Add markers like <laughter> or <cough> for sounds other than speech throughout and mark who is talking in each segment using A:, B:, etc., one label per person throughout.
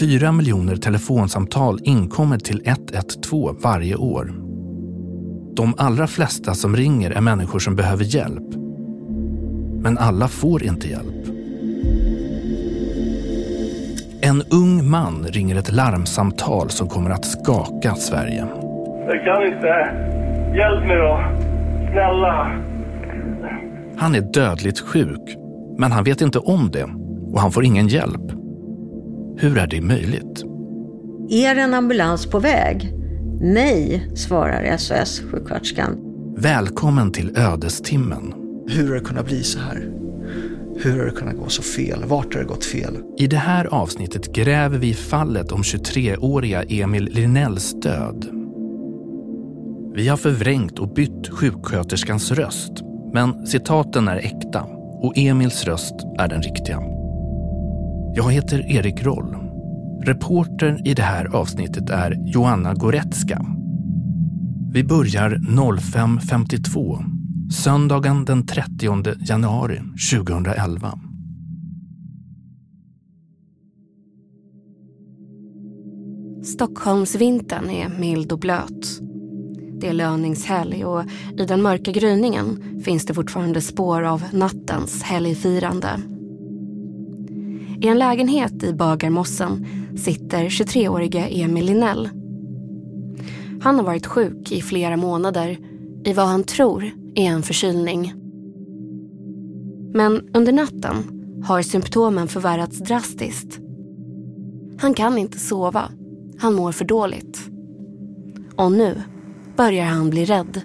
A: Fyra miljoner telefonsamtal inkommer till 112 varje år. De allra flesta som ringer är människor som behöver hjälp. Men alla får inte hjälp. En ung man ringer ett larmsamtal som kommer att skaka Sverige.
B: Jag kan inte. Hjälp mig då. Snälla.
A: Han är dödligt sjuk, men han vet inte om det och han får ingen hjälp. Hur är det möjligt?
C: Är en ambulans på väg? Nej, svarar SOS-sjuksköterskan.
A: Välkommen till ödestimmen.
D: Hur har det kunnat bli så här? Hur har det kunnat gå så fel? Vart har det gått fel?
A: I det här avsnittet gräver vi fallet om 23-åriga Emil Linnells död. Vi har förvrängt och bytt sjuksköterskans röst, men citaten är äkta och Emils röst är den riktiga. Jag heter Erik Roll. Reporter i det här avsnittet är Joanna Goretzka. Vi börjar 05.52, söndagen den 30 januari 2011.
E: Stockholmsvintern är mild och blöt. Det är löningshelg och i den mörka gryningen finns det fortfarande spår av nattens helgfirande. I en lägenhet i Bagarmossen sitter 23-årige Emil Linnell. Han har varit sjuk i flera månader i vad han tror är en förkylning. Men under natten har symptomen förvärrats drastiskt. Han kan inte sova. Han mår för dåligt. Och nu börjar han bli rädd.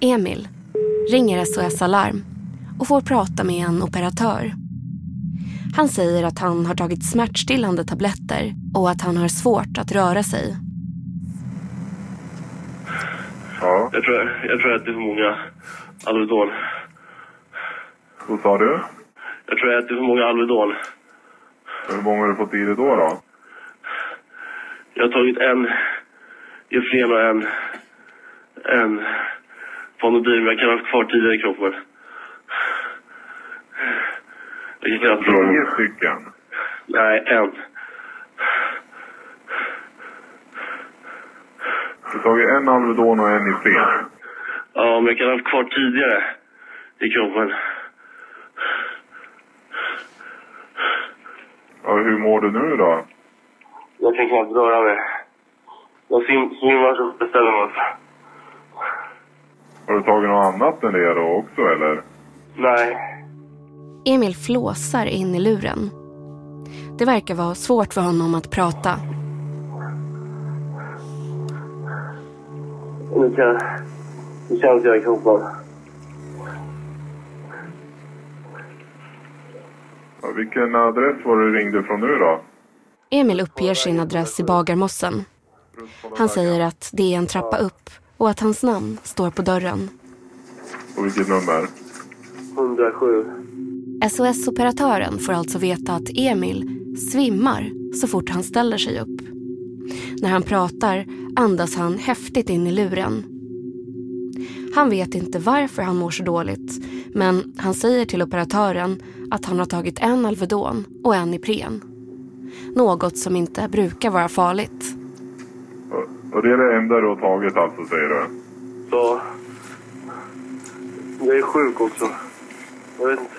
E: Emil ringer SOS Alarm och får prata med en operatör. Han säger att han har tagit smärtstillande tabletter och att han har svårt att röra sig.
B: Ja. Jag, tror, jag tror att det är för många Alvedon.
F: Vad sa du?
B: Jag tror att det är för många Alvedon.
F: Hur många har du fått i dig då? då?
B: Jag har tagit en Ufren och en, en Panodil, men jag kan ha haft kvar tidigare kroppen. Jag gick knappt
F: Tio stycken?
B: Nej, en.
F: Du har tagit en Alvedon och en Ipren?
B: Ja, men jag kan ha haft kvar tidigare i kroppen.
F: Ja, hur mår du nu då?
B: Jag kan knappt röra mig. Jag sim- svimmar så beställer man sig.
F: Har du tagit något annat än det då också eller?
B: Nej.
E: Emil flåsar in i luren. Det verkar vara svårt för honom att prata.
B: Nu, kan, nu känns jag i kroppen.
F: Ja, vilken adress var det du ringde från nu då?
E: Emil uppger sin adress i Bagarmossen. Han säger att det är en trappa upp och att hans namn står på dörren.
F: Och vilket nummer?
B: 107.
E: SOS-operatören får alltså veta att Emil svimmar så fort han ställer sig upp. När han pratar andas han häftigt in i luren. Han vet inte varför han mår så dåligt men han säger till operatören att han har tagit en Alvedon och en Ipren. Något som inte brukar vara farligt.
F: Och- det är det enda du har tagit alltså, säger du?
B: Så... Jag är sjuk också. Jag vet inte.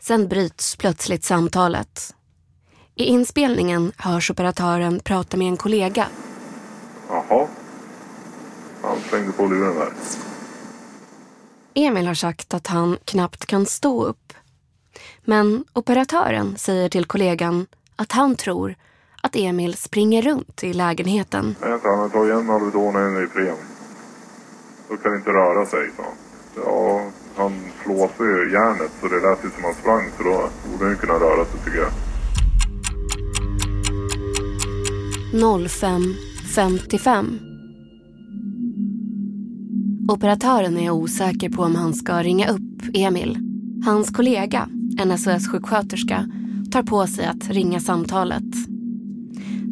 E: Sen bryts plötsligt samtalet. I inspelningen hörs operatören prata med en kollega.
F: Jaha. Han slängde på luren där.
E: Emil har sagt att han knappt kan stå upp. Men operatören säger till kollegan att han tror att Emil springer runt i lägenheten.
F: Inte. Han tagit en Alvedon och en Ipren. Då kan inte röra sig, han. Ja, han flåsade ju järnet så det lät ju som han sprang så då borde han ju kunna röra sig tycker jag.
E: 05.55. Operatören är osäker på om han ska ringa upp Emil. Hans kollega, en SOS-sjuksköterska, tar på sig att ringa samtalet.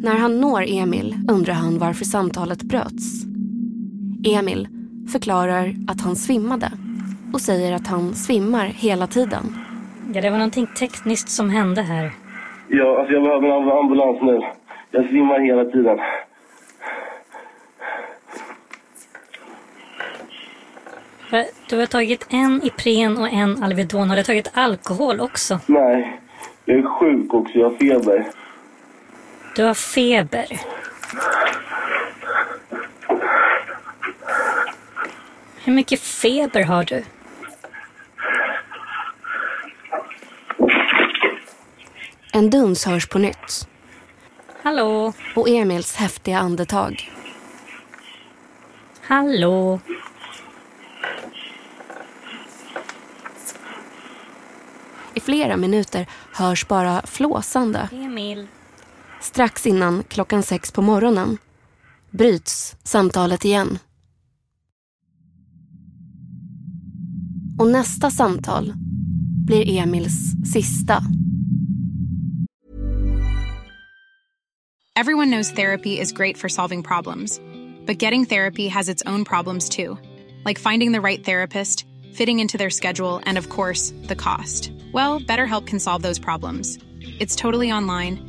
E: När han når Emil undrar han varför samtalet bröts. Emil förklarar att han svimmade och säger att han svimmar hela tiden.
G: Ja, det var någonting tekniskt som hände här.
B: Ja, alltså jag behöver en ambulans nu. Jag svimmar hela tiden.
G: Du har tagit en Ipren och en Alvedon. Har du tagit alkohol också?
B: Nej, jag är sjuk också. Jag har feber.
G: Du har feber. Hur mycket feber har du?
E: En duns hörs på nytt.
G: Hallå?
E: Och Emils häftiga andetag.
G: Hallå?
E: I flera minuter hörs bara flåsande.
G: Emil?
E: Strax innan klockan sex på morgonen bryts samtalet igen. Och nästa samtal blir Emils sista.
H: Everyone knows therapy is great for solving problems. But getting therapy has its own problems too. Like finding the right therapist, fitting into their schedule, and of course, the cost. Well, BetterHelp can solve those problems. It's totally online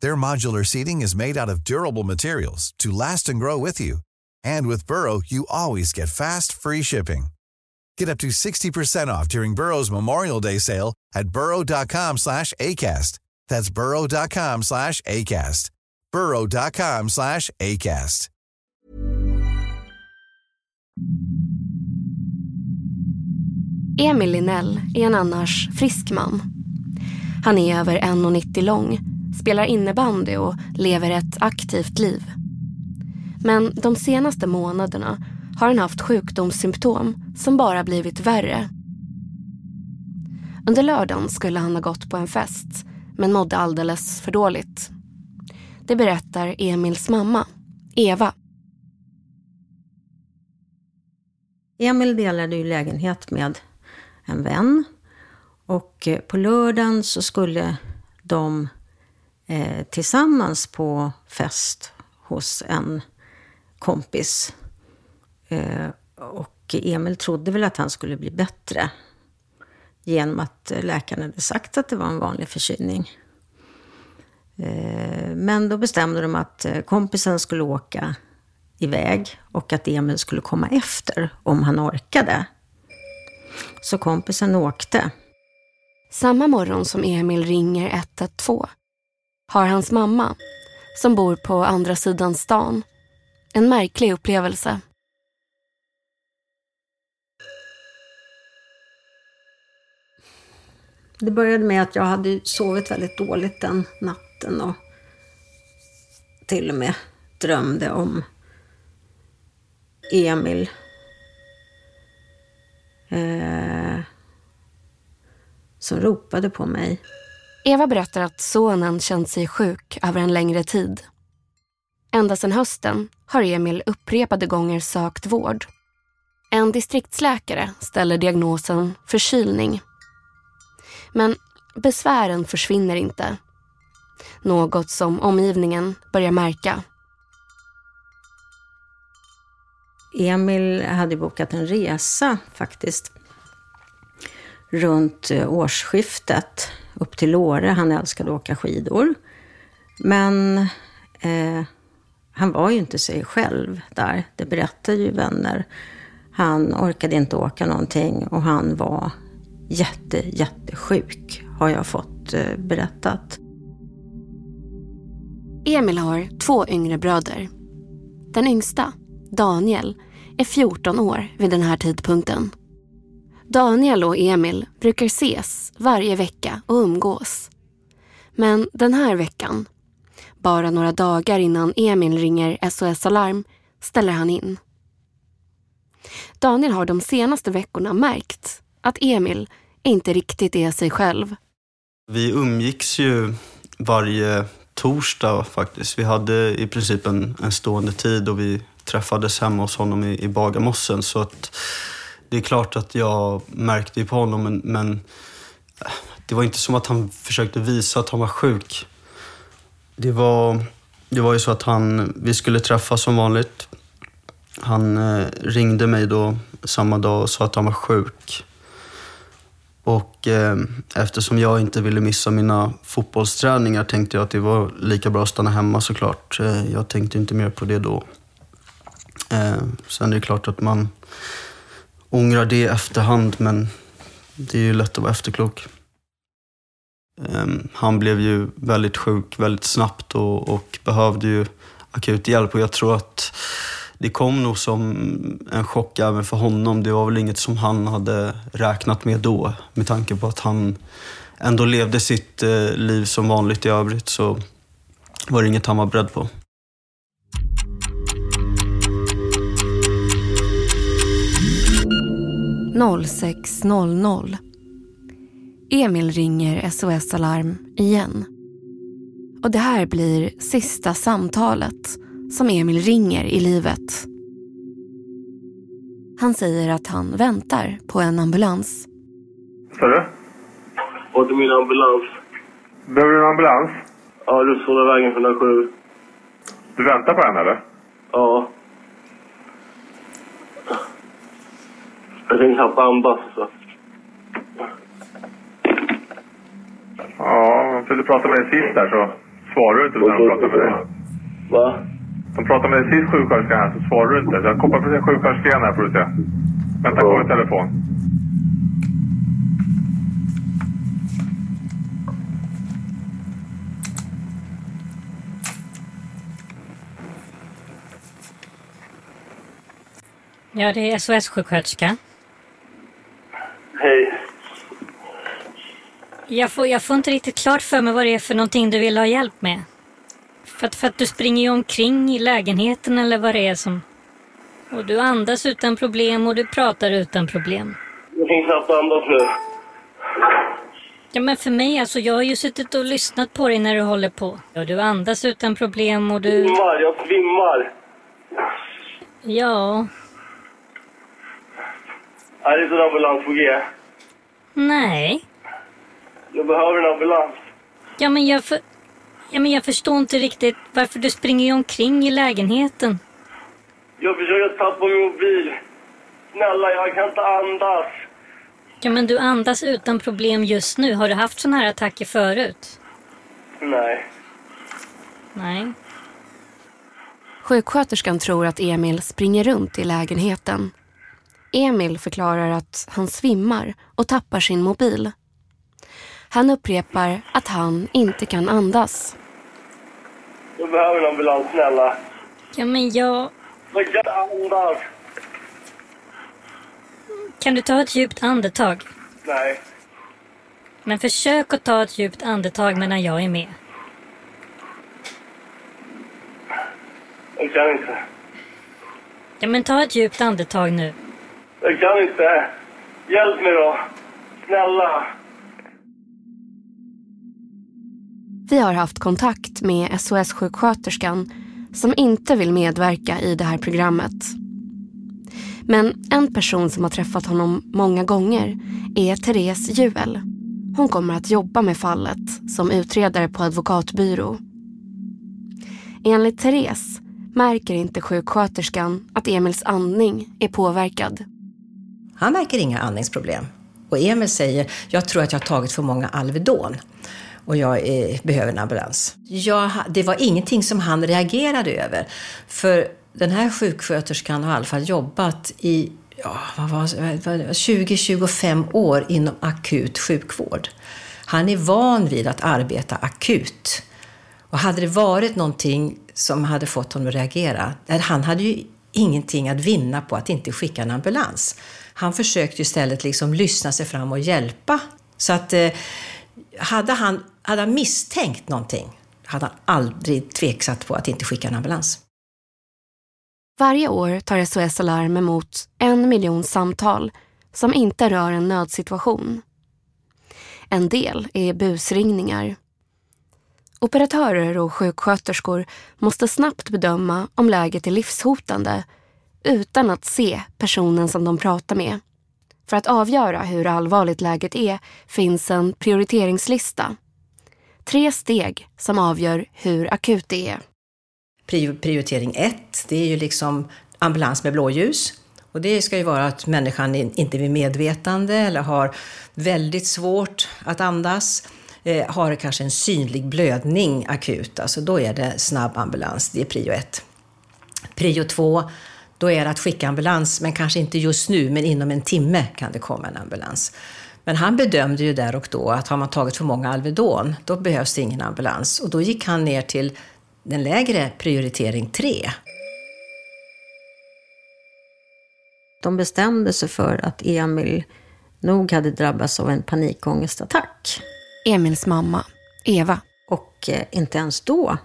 I: Their modular seating is made out of durable materials to last and grow with you. And with Burrow, you always get fast, free shipping. Get up to 60% off during Burrow's Memorial Day sale at burrow.com slash ACAST. That's burrow.com slash ACAST. burrow.com slash ACAST.
E: Emil Linell är en annars frisk man. Han är över 1,90 lång, spelar innebandy och lever ett aktivt liv. Men de senaste månaderna har han haft sjukdomssymptom som bara blivit värre. Under lördagen skulle han ha gått på en fest men mådde alldeles för dåligt. Det berättar Emils mamma, Eva.
C: Emil delade ju lägenhet med en vän. Och eh, på lördagen så skulle de eh, tillsammans på fest hos en kompis. Eh, och Emil trodde väl att han skulle bli bättre genom att läkaren hade sagt att det var en vanlig förkylning. Eh, men då bestämde de att eh, kompisen skulle åka iväg och att Emil skulle komma efter om han orkade. Så kompisen åkte.
E: Samma morgon som Emil ringer 112 har hans mamma, som bor på andra sidan stan, en märklig upplevelse.
C: Det började med att jag hade sovit väldigt dåligt den natten och till och med drömde om Emil. Eh, som ropade på mig.
E: Eva berättar att sonen känt sig sjuk över en längre tid. Ända sedan hösten har Emil upprepade gånger sökt vård. En distriktsläkare ställer diagnosen förkylning. Men besvären försvinner inte. Något som omgivningen börjar märka.
C: Emil hade bokat en resa faktiskt runt eh, årsskiftet upp till Åre. Han älskade att åka skidor. Men eh, han var ju inte sig själv där. Det berättar ju vänner. Han orkade inte åka någonting och han var jätte, jättesjuk har jag fått eh, berättat.
E: Emil har två yngre bröder. Den yngsta, Daniel, är 14 år vid den här tidpunkten. Daniel och Emil brukar ses varje vecka och umgås. Men den här veckan, bara några dagar innan Emil ringer SOS Alarm, ställer han in. Daniel har de senaste veckorna märkt att Emil inte riktigt är sig själv.
J: Vi umgicks ju varje torsdag faktiskt. Vi hade i princip en, en stående tid och vi träffades hemma hos honom i, i Bagarmossen. Så att det är klart att jag märkte på honom men, men det var inte som att han försökte visa att han var sjuk. Det var, det var ju så att han, vi skulle träffas som vanligt. Han eh, ringde mig då samma dag och sa att han var sjuk. Och eh, eftersom jag inte ville missa mina fotbollsträningar tänkte jag att det var lika bra att stanna hemma såklart. Eh, jag tänkte inte mer på det då. Eh, sen är det klart att man ångrar det i efterhand men det är ju lätt att vara efterklok. Ehm, han blev ju väldigt sjuk väldigt snabbt och, och behövde ju akut hjälp och jag tror att det kom nog som en chock även för honom. Det var väl inget som han hade räknat med då. Med tanke på att han ändå levde sitt eh, liv som vanligt i övrigt så var det inget han var beredd på.
E: .06.00 Emil ringer SOS Alarm igen. Och det här blir sista samtalet som Emil ringer i livet. Han säger att han väntar på en ambulans.
F: Sa du?
B: Och till min ambulans.
F: Behöver du en ambulans?
B: Ja, Russholdavägen 107.
F: Du väntar på en eller?
B: Ja. Knappt andas så.
F: Ja, jag försökte prata med dig sist där så svarar du inte när de pratar med dig.
B: Va?
F: De pratade med dig sist sjuksköterskan här så svarar du inte. Så jag kopplar på sin sjuksköterska igen här får du se. Vänta kvar i telefon.
G: Ja, det är SOS-sjuksköterska.
B: Hej.
G: Jag får, jag får inte riktigt klart för mig vad det är för någonting du vill ha hjälp med. För att, för att du springer ju omkring i lägenheten eller vad det är som... Och du andas utan problem och du pratar utan problem.
B: Jag kan knappt andas nu.
G: Ja men för mig alltså, jag har ju suttit och lyssnat på dig när du håller på. Och du andas utan problem och du...
B: Svimmar, jag svimmar.
G: Ja,
B: Är det inte en ambulans på G?
G: nej.
B: Jag behöver en ambulans.
G: Ja men jag för... Ja men jag förstår inte riktigt varför du springer omkring i lägenheten.
B: Jag försöker tappa min mobil. Snälla, jag kan inte andas.
G: Ja men du andas utan problem just nu. Har du haft såna här attacker förut?
B: Nej.
G: Nej.
E: Sjuksköterskan tror att Emil springer runt i lägenheten. Emil förklarar att han svimmar och tappar sin mobil. Han upprepar att han inte kan andas.
B: Jag behöver en ambulans, snälla.
G: Ja men jag...
B: Jag kan inte andas.
G: Kan du ta ett djupt andetag?
B: Nej.
G: Men försök att ta ett djupt andetag medan jag är med.
B: Jag kan inte.
G: Ja men ta ett djupt andetag nu.
B: Jag kan inte. Hjälp mig då. Snälla.
E: Vi har haft kontakt med SOS-sjuksköterskan som inte vill medverka i det här programmet. Men en person som har träffat honom många gånger är Therese Juel. Hon kommer att jobba med fallet som utredare på advokatbyrå. Enligt Therese märker inte sjuksköterskan att Emils andning är påverkad.
K: Han märker inga andningsproblem. Och Emil säger, jag tror att jag har tagit för många Alvedon och jag eh, behöver en ambulans. Jag, det var ingenting som han reagerade över. För den här sjuksköterskan har i alla fall jobbat i ja, 20-25 år inom akut sjukvård. Han är van vid att arbeta akut. Och hade det varit någonting som hade fått honom att reagera, han hade ju ingenting att vinna på att inte skicka en ambulans. Han försökte istället liksom lyssna sig fram och hjälpa. Så att eh, hade han, hade han misstänkt någonting hade han aldrig tveksat på att inte skicka en ambulans.
E: Varje år tar SOS Alarm emot en miljon samtal som inte rör en nödsituation. En del är busringningar. Operatörer och sjuksköterskor måste snabbt bedöma om läget är livshotande utan att se personen som de pratar med. För att avgöra hur allvarligt läget är finns en prioriteringslista. Tre steg som avgör hur akut det är.
K: Prioritering ett, det är ju liksom ambulans med blåljus. Och det ska ju vara att människan inte är vid medvetande eller har väldigt svårt att andas. Eh, har kanske en synlig blödning akut, alltså då är det snabb ambulans. Det är prio ett. Prio två, då är det att skicka ambulans, men kanske inte just nu, men inom en timme kan det komma en ambulans. Men han bedömde ju där och då att har man tagit för många Alvedon, då behövs det ingen ambulans. Och då gick han ner till den lägre prioritering 3.
C: De bestämde sig för att Emil nog hade drabbats av en panikångestattack.
E: Emils mamma, Eva.
C: Och eh, inte ens då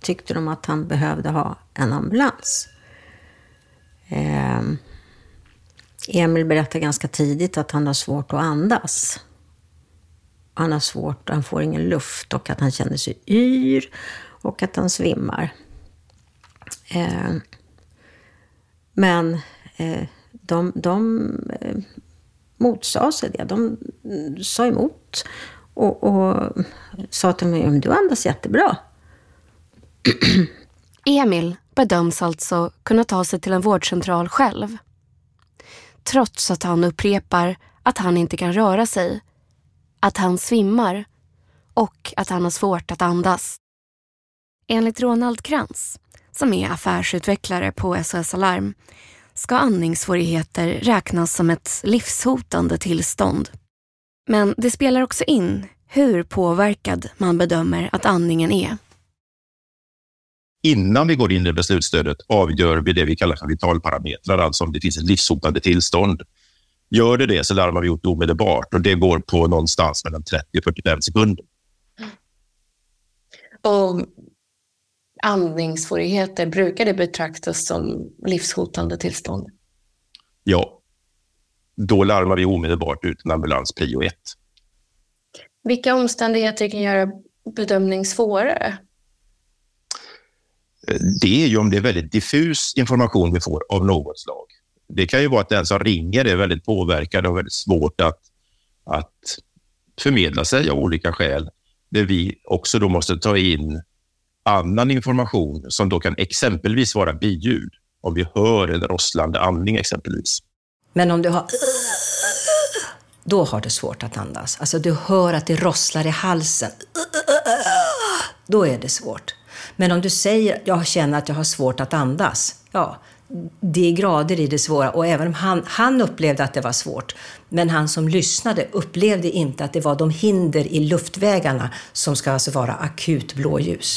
C: tyckte de att han behövde ha en ambulans. Eh, Emil berättar ganska tidigt att han har svårt att andas. Han har svårt, han får ingen luft och att han känner sig yr och att han svimmar. Eh, men eh, de, de eh, motsade sig det. De mm, sa emot och, och sa till mig, du andas jättebra. <clears throat>
E: Emil bedöms alltså kunna ta sig till en vårdcentral själv. Trots att han upprepar att han inte kan röra sig, att han svimmar och att han har svårt att andas. Enligt Ronald Krantz, som är affärsutvecklare på SOS Alarm, ska andningssvårigheter räknas som ett livshotande tillstånd. Men det spelar också in hur påverkad man bedömer att andningen är.
L: Innan vi går in i beslutsstödet avgör vi det vi kallar för vitalparametrar, alltså om det finns ett livshotande tillstånd. Gör det det så larmar vi ut omedelbart och det går på någonstans mellan 30 och 45 sekunder.
M: Och andningssvårigheter, brukar det betraktas som livshotande tillstånd?
L: Ja. Då larmar vi omedelbart ut en ambulans prio 1.
M: Vilka omständigheter kan göra bedömning svårare?
L: Det är ju om det är väldigt diffus information vi får av något slag. Det kan ju vara att den som ringer är väldigt påverkad och väldigt svårt att, att förmedla sig av olika skäl. Där vi också då måste ta in annan information som då kan exempelvis vara biljud. Om vi hör en rosslande andning exempelvis.
K: Men om du har då har du svårt att andas. Alltså du hör att det rosslar i halsen. Då är det svårt. Men om du säger jag känner att jag har svårt att andas. Ja, det är grader i det svåra och även om han, han upplevde att det var svårt, men han som lyssnade upplevde inte att det var de hinder i luftvägarna som ska alltså vara akut blåljus.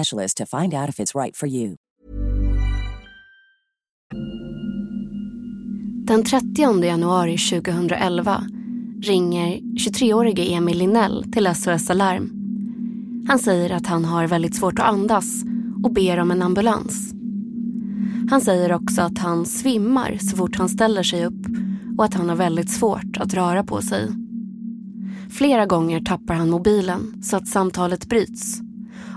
N: specialist to find out if it's right for you.
E: Den 30 januari 2011 ringer 23-årige Emil Linnell till SOS Alarm. Han säger att han har väldigt svårt att andas och ber om en ambulans. Han säger också att han svimmar så fort han ställer sig upp och att han har väldigt svårt att röra på sig. Flera gånger tappar han mobilen så att samtalet bryts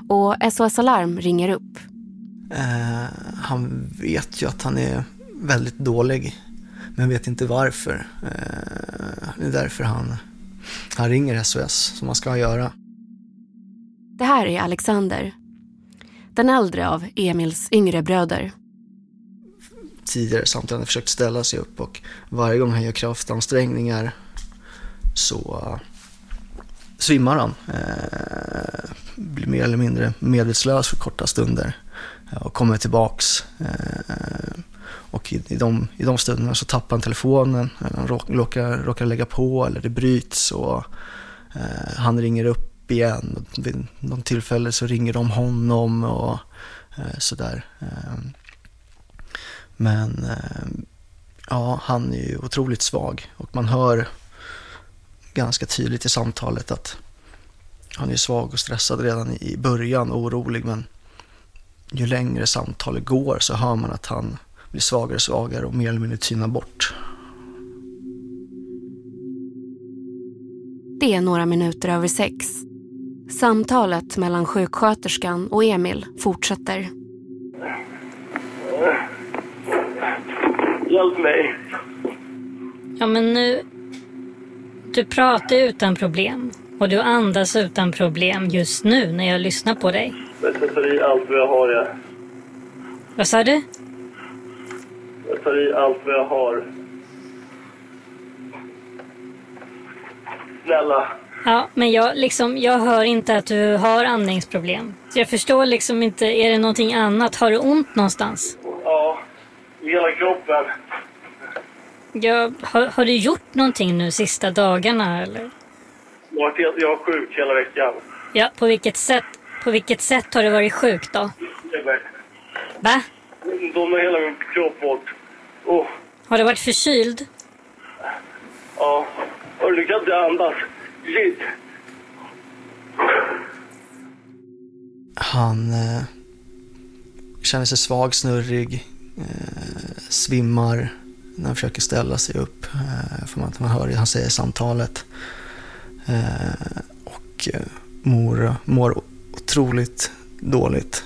E: och SOS Alarm ringer upp.
D: Eh, han vet ju att han är väldigt dålig, men vet inte varför. Eh, det är därför han, han ringer SOS, som man ska göra.
E: Det här är Alexander. Den äldre av Emils yngre bröder.
D: Tidigare samtidigt har han försökt ställa sig upp och varje gång han gör kraftansträngningar så svimmar han. Eh, blir mer eller mindre medvetslös för korta stunder eh, och kommer tillbaks. Eh, och i, i, de, i de stunderna så tappar han telefonen, eh, han råkar, råkar lägga på eller det bryts och han ringer upp igen. Vid något tillfälle så ringer de honom och eh, sådär. Eh, men eh, ja, han är ju otroligt svag och man hör ganska tydligt i samtalet att han är svag och stressad redan i början, orolig, men ju längre samtalet går så hör man att han blir svagare och svagare och mer eller mindre tynar bort.
E: Det är några minuter över sex Samtalet mellan sjuksköterskan och Emil fortsätter.
B: Hjälp mig.
G: Ja, men nu... Du pratar utan problem. Och du andas utan problem just nu när jag lyssnar på dig.
B: Jag tar i allt vad jag har, ja.
G: Vad sa du?
B: Jag tar i allt vad jag har. Snälla.
G: Ja, men jag, liksom, jag hör inte att du har andningsproblem. Så jag förstår liksom inte, är det någonting annat? Har du ont någonstans?
B: Ja, i hela kroppen.
G: Ja, har, har, du gjort någonting nu sista dagarna eller?
B: Jag har, jag har sjuk hela veckan.
G: Ja, på vilket sätt, på vilket sätt har du varit sjuk då? Va?
B: De har hela min kropp bort. Oh.
G: Har du varit förkyld?
B: Ja. Och du kan inte andas. Shit.
D: Han eh, känner sig svag, snurrig, eh, svimmar när han försöker ställa sig upp. Eh, för man, man hör det han säger i samtalet. Eh, och eh, mor, mår otroligt dåligt.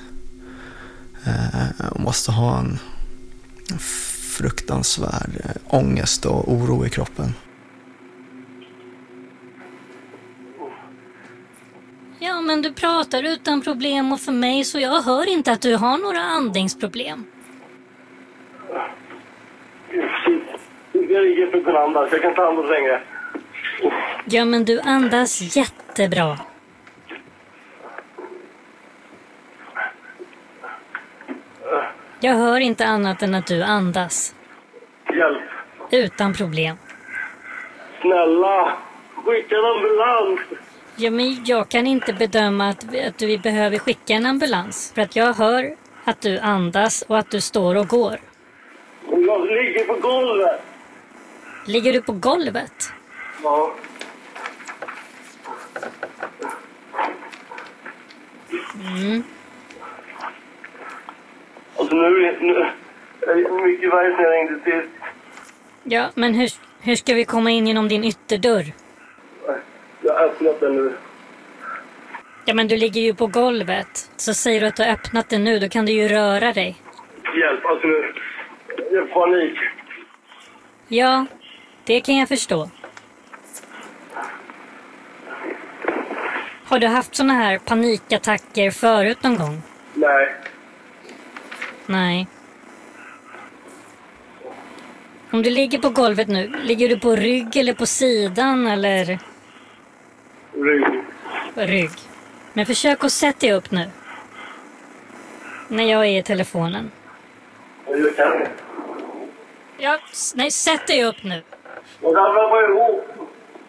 D: Och måste ha en fruktansvärd ångest och oro i kroppen.
G: Ja, men du pratar utan problem och för mig så jag hör inte att du har några andningsproblem.
B: Jag ligger för att kunna andas. Jag kan inte andas längre.
G: Ja, men du andas jättebra. Jag hör inte annat än att du andas.
B: Hjälp.
G: Utan problem.
B: Snälla, skicka en ambulans.
G: Ja, men jag kan inte bedöma att, att vi behöver skicka en ambulans. För att jag hör att du andas och att du står och går.
B: Jag ligger på golvet.
G: Ligger du på golvet?
B: Ja.
G: Mm.
B: Alltså nu, nu är det mycket värre sen jag ringde sist.
G: Ja, men hur, hur ska vi komma in genom din ytterdörr?
B: Jag har öppnat den nu.
G: Ja, men du ligger ju på golvet. Så säger du att du har öppnat den nu, då kan du ju röra dig.
B: Hjälp, alltså nu. Jag har panik.
G: Ja, det kan jag förstå. Har du haft såna här panikattacker förut någon gång?
B: Nej.
G: Nej. Om du ligger på golvet nu, ligger du på rygg eller på sidan eller?
B: Rygg.
G: Rygg. Men försök att sätta dig upp nu. När jag är i telefonen.
B: Jag kan.
G: Ja, nej, sätt dig upp nu.
B: Jag ramlar ihop.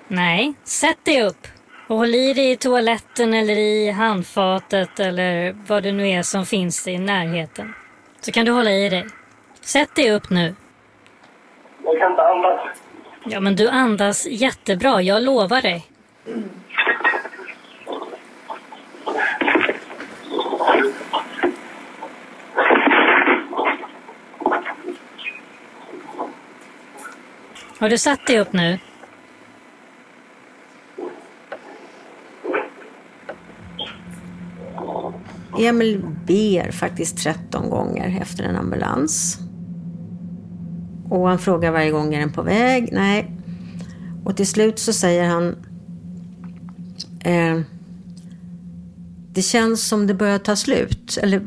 G: Nej, sätt dig upp. Och håll i dig i toaletten eller i handfatet eller vad det nu är som finns i närheten. Så kan du hålla i dig. Sätt dig upp nu.
B: Jag kan inte andas.
G: Ja, men du andas jättebra, jag lovar dig. Har du satt dig upp nu?
C: Emil ber faktiskt 13 gånger efter en ambulans. Och han frågar varje gång, är den på väg? Nej. Och till slut så säger han eh, Det känns som det börjar ta slut. Eller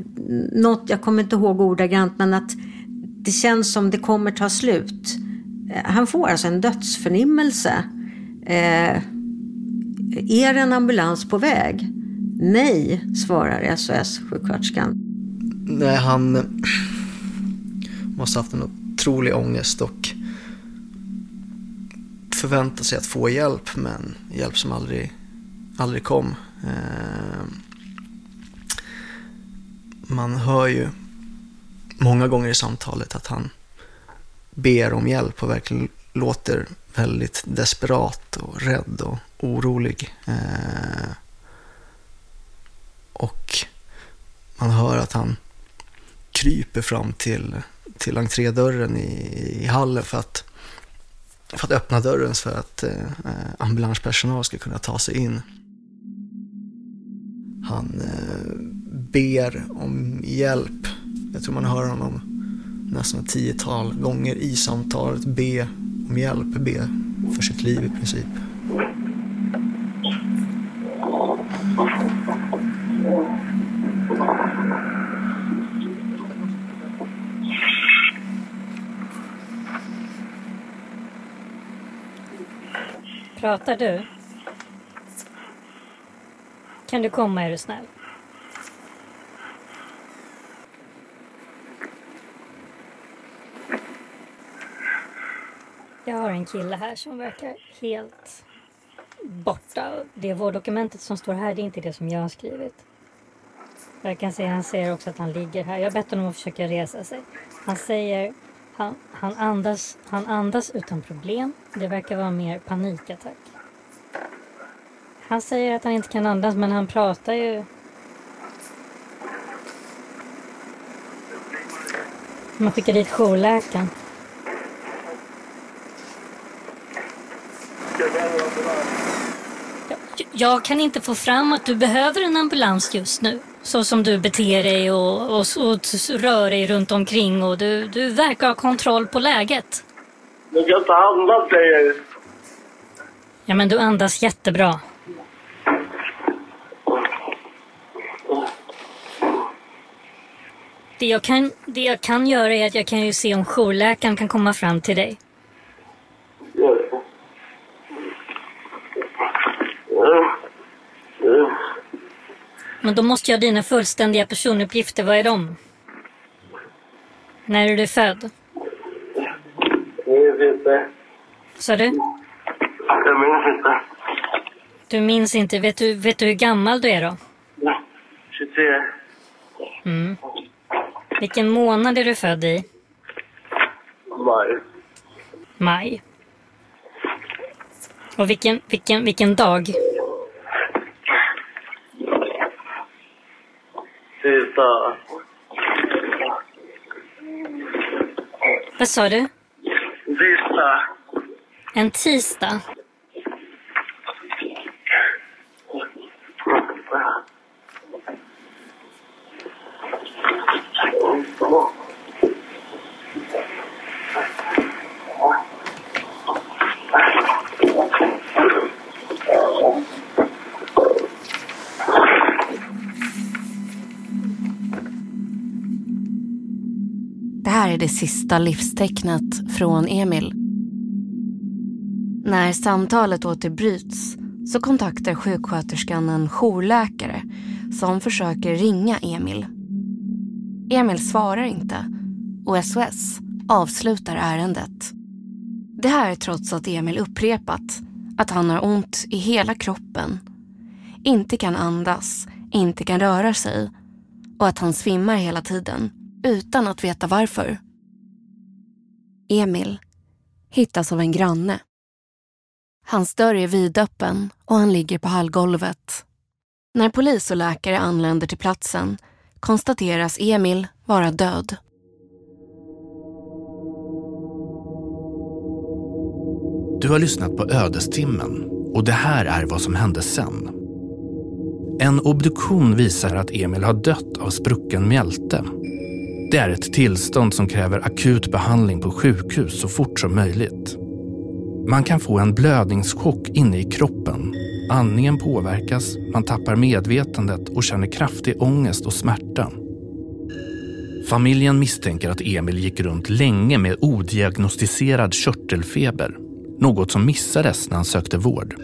C: något, jag kommer inte ihåg ordagrant, men att det känns som det kommer ta slut. Eh, han får alltså en dödsförnimmelse. Eh, är en ambulans på väg? Nej, svarar SOS-sjuksköterskan.
D: Nej, han måste ha haft en otrolig ångest och förväntat sig att få hjälp, men hjälp som aldrig, aldrig kom. Eh, man hör ju många gånger i samtalet att han ber om hjälp och verkligen låter väldigt desperat och rädd och orolig. Eh, och man hör att han kryper fram till, till entrédörren i, i hallen för att, för att öppna dörren för att eh, ambulanspersonal ska kunna ta sig in. Han eh, ber om hjälp. Jag tror man hör honom nästan ett tiotal gånger i samtalet be om hjälp, be för sitt liv i princip.
G: Pratar du? Kan du komma är du snäll? Jag har en kille här som verkar helt borta. Det vårddokumentet som står här, det är inte det som jag har skrivit. Jag kan säga, han säger också att han ligger här. Jag har bett honom att försöka resa sig. Han säger, han, han, andas, han andas utan problem. Det verkar vara mer panikattack. Han säger att han inte kan andas, men han pratar ju... Man skickar dit jourläkaren. Jag kan inte få fram att du behöver en ambulans just nu. Så som du beter dig och, och, och rör dig runt omkring och du, du verkar ha kontroll på läget.
B: Jag kan inte andas, säger jag.
G: Ja, men du andas jättebra. Det jag, kan, det jag kan göra är att jag kan ju se om jourläkaren kan komma fram till dig.
B: Gör det. Ja. Ja.
G: Men då måste jag ha dina fullständiga personuppgifter. Vad är de? När är du född?
B: Jag minns inte.
G: Sa du?
B: Jag minns inte.
G: Du minns inte. Vet du, vet du hur gammal du är då?
B: 23.
G: Mm. Vilken månad är du född i?
B: Maj.
G: Maj. Och vilken, vilken, vilken dag?
B: Tisdag.
G: Vad sa du?
B: Tisdag.
G: En tisdag?
E: Det här är det sista livstecknet från Emil. När samtalet återbryts så kontaktar sjuksköterskan en jourläkare som försöker ringa Emil. Emil svarar inte och SOS avslutar ärendet. Det här trots att Emil upprepat att han har ont i hela kroppen, inte kan andas, inte kan röra sig och att han svimmar hela tiden utan att veta varför. Emil hittas av en granne. Hans dörr är vidöppen och han ligger på hallgolvet. När polis och läkare anländer till platsen konstateras Emil vara död.
A: Du har lyssnat på Ödestimmen och det här är vad som hände sen. En obduktion visar att Emil har dött av sprucken mjälte. Det är ett tillstånd som kräver akut behandling på sjukhus så fort som möjligt. Man kan få en blödningschock inne i kroppen. Andningen påverkas, man tappar medvetandet och känner kraftig ångest och smärta. Familjen misstänker att Emil gick runt länge med odiagnostiserad körtelfeber. Något som missades när han sökte vård.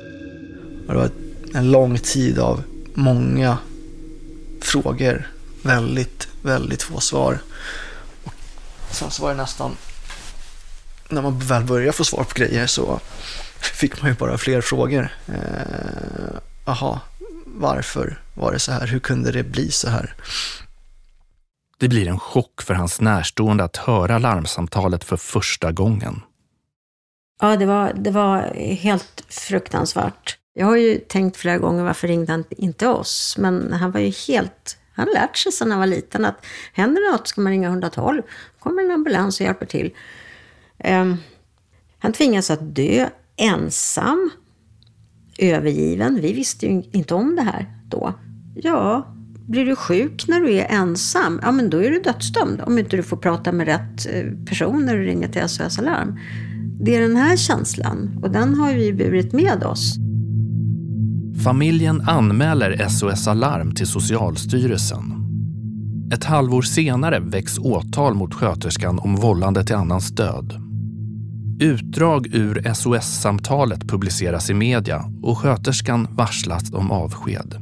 D: Det var en lång tid av många frågor. Väldigt, väldigt få svar. Och sen så var det nästan, när man väl började få svar på grejer så fick man ju bara fler frågor. Jaha, eh, varför var det så här? Hur kunde det bli så här?
A: Det blir en chock för hans närstående att höra larmsamtalet för första gången.
C: Ja, det var, det var helt fruktansvärt. Jag har ju tänkt flera gånger varför ringde han inte oss? Men han var ju helt... Han har lärt sig sedan han var liten att händer något ska man ringa 112. kommer en ambulans och hjälper till. Um, han tvingas att dö ensam, övergiven. Vi visste ju inte om det här då. Ja, blir du sjuk när du är ensam, ja men då är du dödsdömd om inte du får prata med rätt eh, person när du ringer till SOS Alarm. Det är den här känslan och den har vi burit med oss.
A: Familjen anmäler SOS Alarm till Socialstyrelsen. Ett halvår senare väcks åtal mot sköterskan om vållande till annans död. Utdrag ur SOS-samtalet publiceras i media och sköterskan varslas om avsked.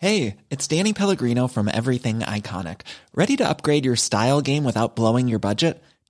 O: Hej, det är Danny Pellegrino från Everything Iconic. Ready to upgrade your style game without blowing your budget?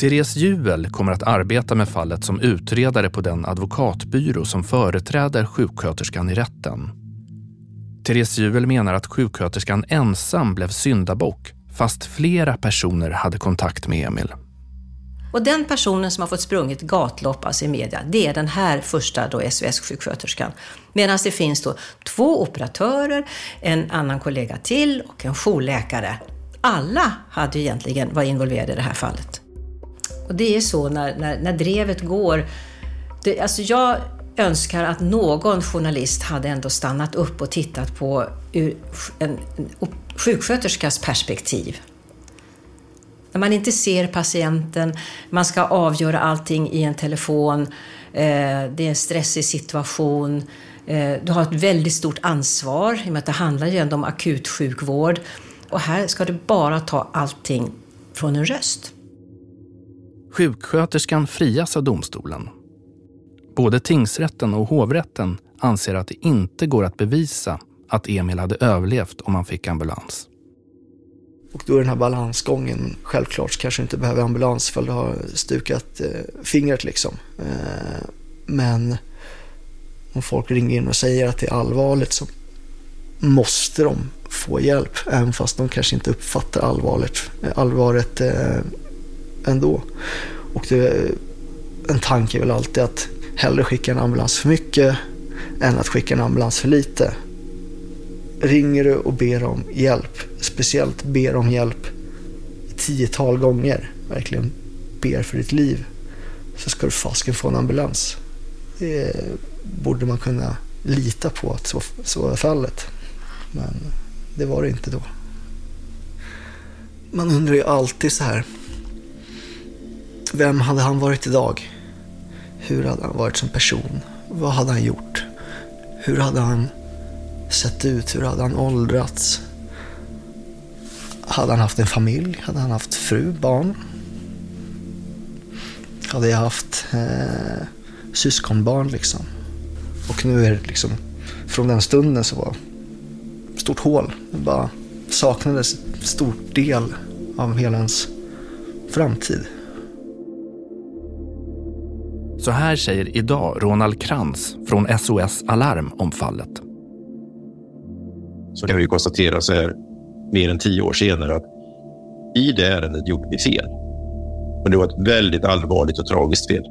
A: Therese Juel kommer att arbeta med fallet som utredare på den advokatbyrå som företräder sjuksköterskan i rätten. Therese Juel menar att sjuksköterskan ensam blev syndabock fast flera personer hade kontakt med Emil.
K: Och den personen som har fått sprungit gatlopp alltså i media, det är den här första då SOS-sjuksköterskan. Medan det finns då två operatörer, en annan kollega till och en jourläkare. Alla hade egentligen varit involverade i det här fallet. Och det är så när, när, när drevet går. Det, alltså jag önskar att någon journalist hade ändå stannat upp och tittat på ur en, en sjuksköterskas perspektiv. När man inte ser patienten, man ska avgöra allting i en telefon, eh, det är en stressig situation, eh, du har ett väldigt stort ansvar i och med att det handlar ju ändå om akutsjukvård. Och här ska du bara ta allting från en röst.
A: Sjuksköterskan frias av domstolen. Både tingsrätten och hovrätten anser att det inte går att bevisa att Emil hade överlevt om han fick ambulans.
D: Och då är den här balansgången, självklart kanske inte behöver ambulans för du har stukat eh, fingret liksom. Eh, men om folk ringer in och säger att det är allvarligt så måste de få hjälp, även fast de kanske inte uppfattar allvaret, allvaret eh, ändå. Och det, en tanke är väl alltid att hellre skicka en ambulans för mycket än att skicka en ambulans för lite. Ringer du och ber om hjälp, speciellt ber om hjälp tiotal gånger, verkligen ber för ditt liv så ska du fasken få en ambulans. Det borde man kunna lita på att så, så är fallet. Men det var det inte då. Man undrar ju alltid så här. Vem hade han varit idag? Hur hade han varit som person? Vad hade han gjort? Hur hade han sett ut? Hur hade han åldrats? Hade han haft en familj? Hade han haft fru, barn? Hade jag haft eh, syskonbarn liksom? Och nu är det liksom, från den stunden så var stort hål. Det bara saknades en stor del av hela ens framtid.
A: Så här säger idag Ronald Krantz från SOS Alarm om fallet.
L: Så kan vi konstatera så här mer än tio år senare att i det ärendet gjorde vi fel. Men det var ett väldigt allvarligt och tragiskt fel.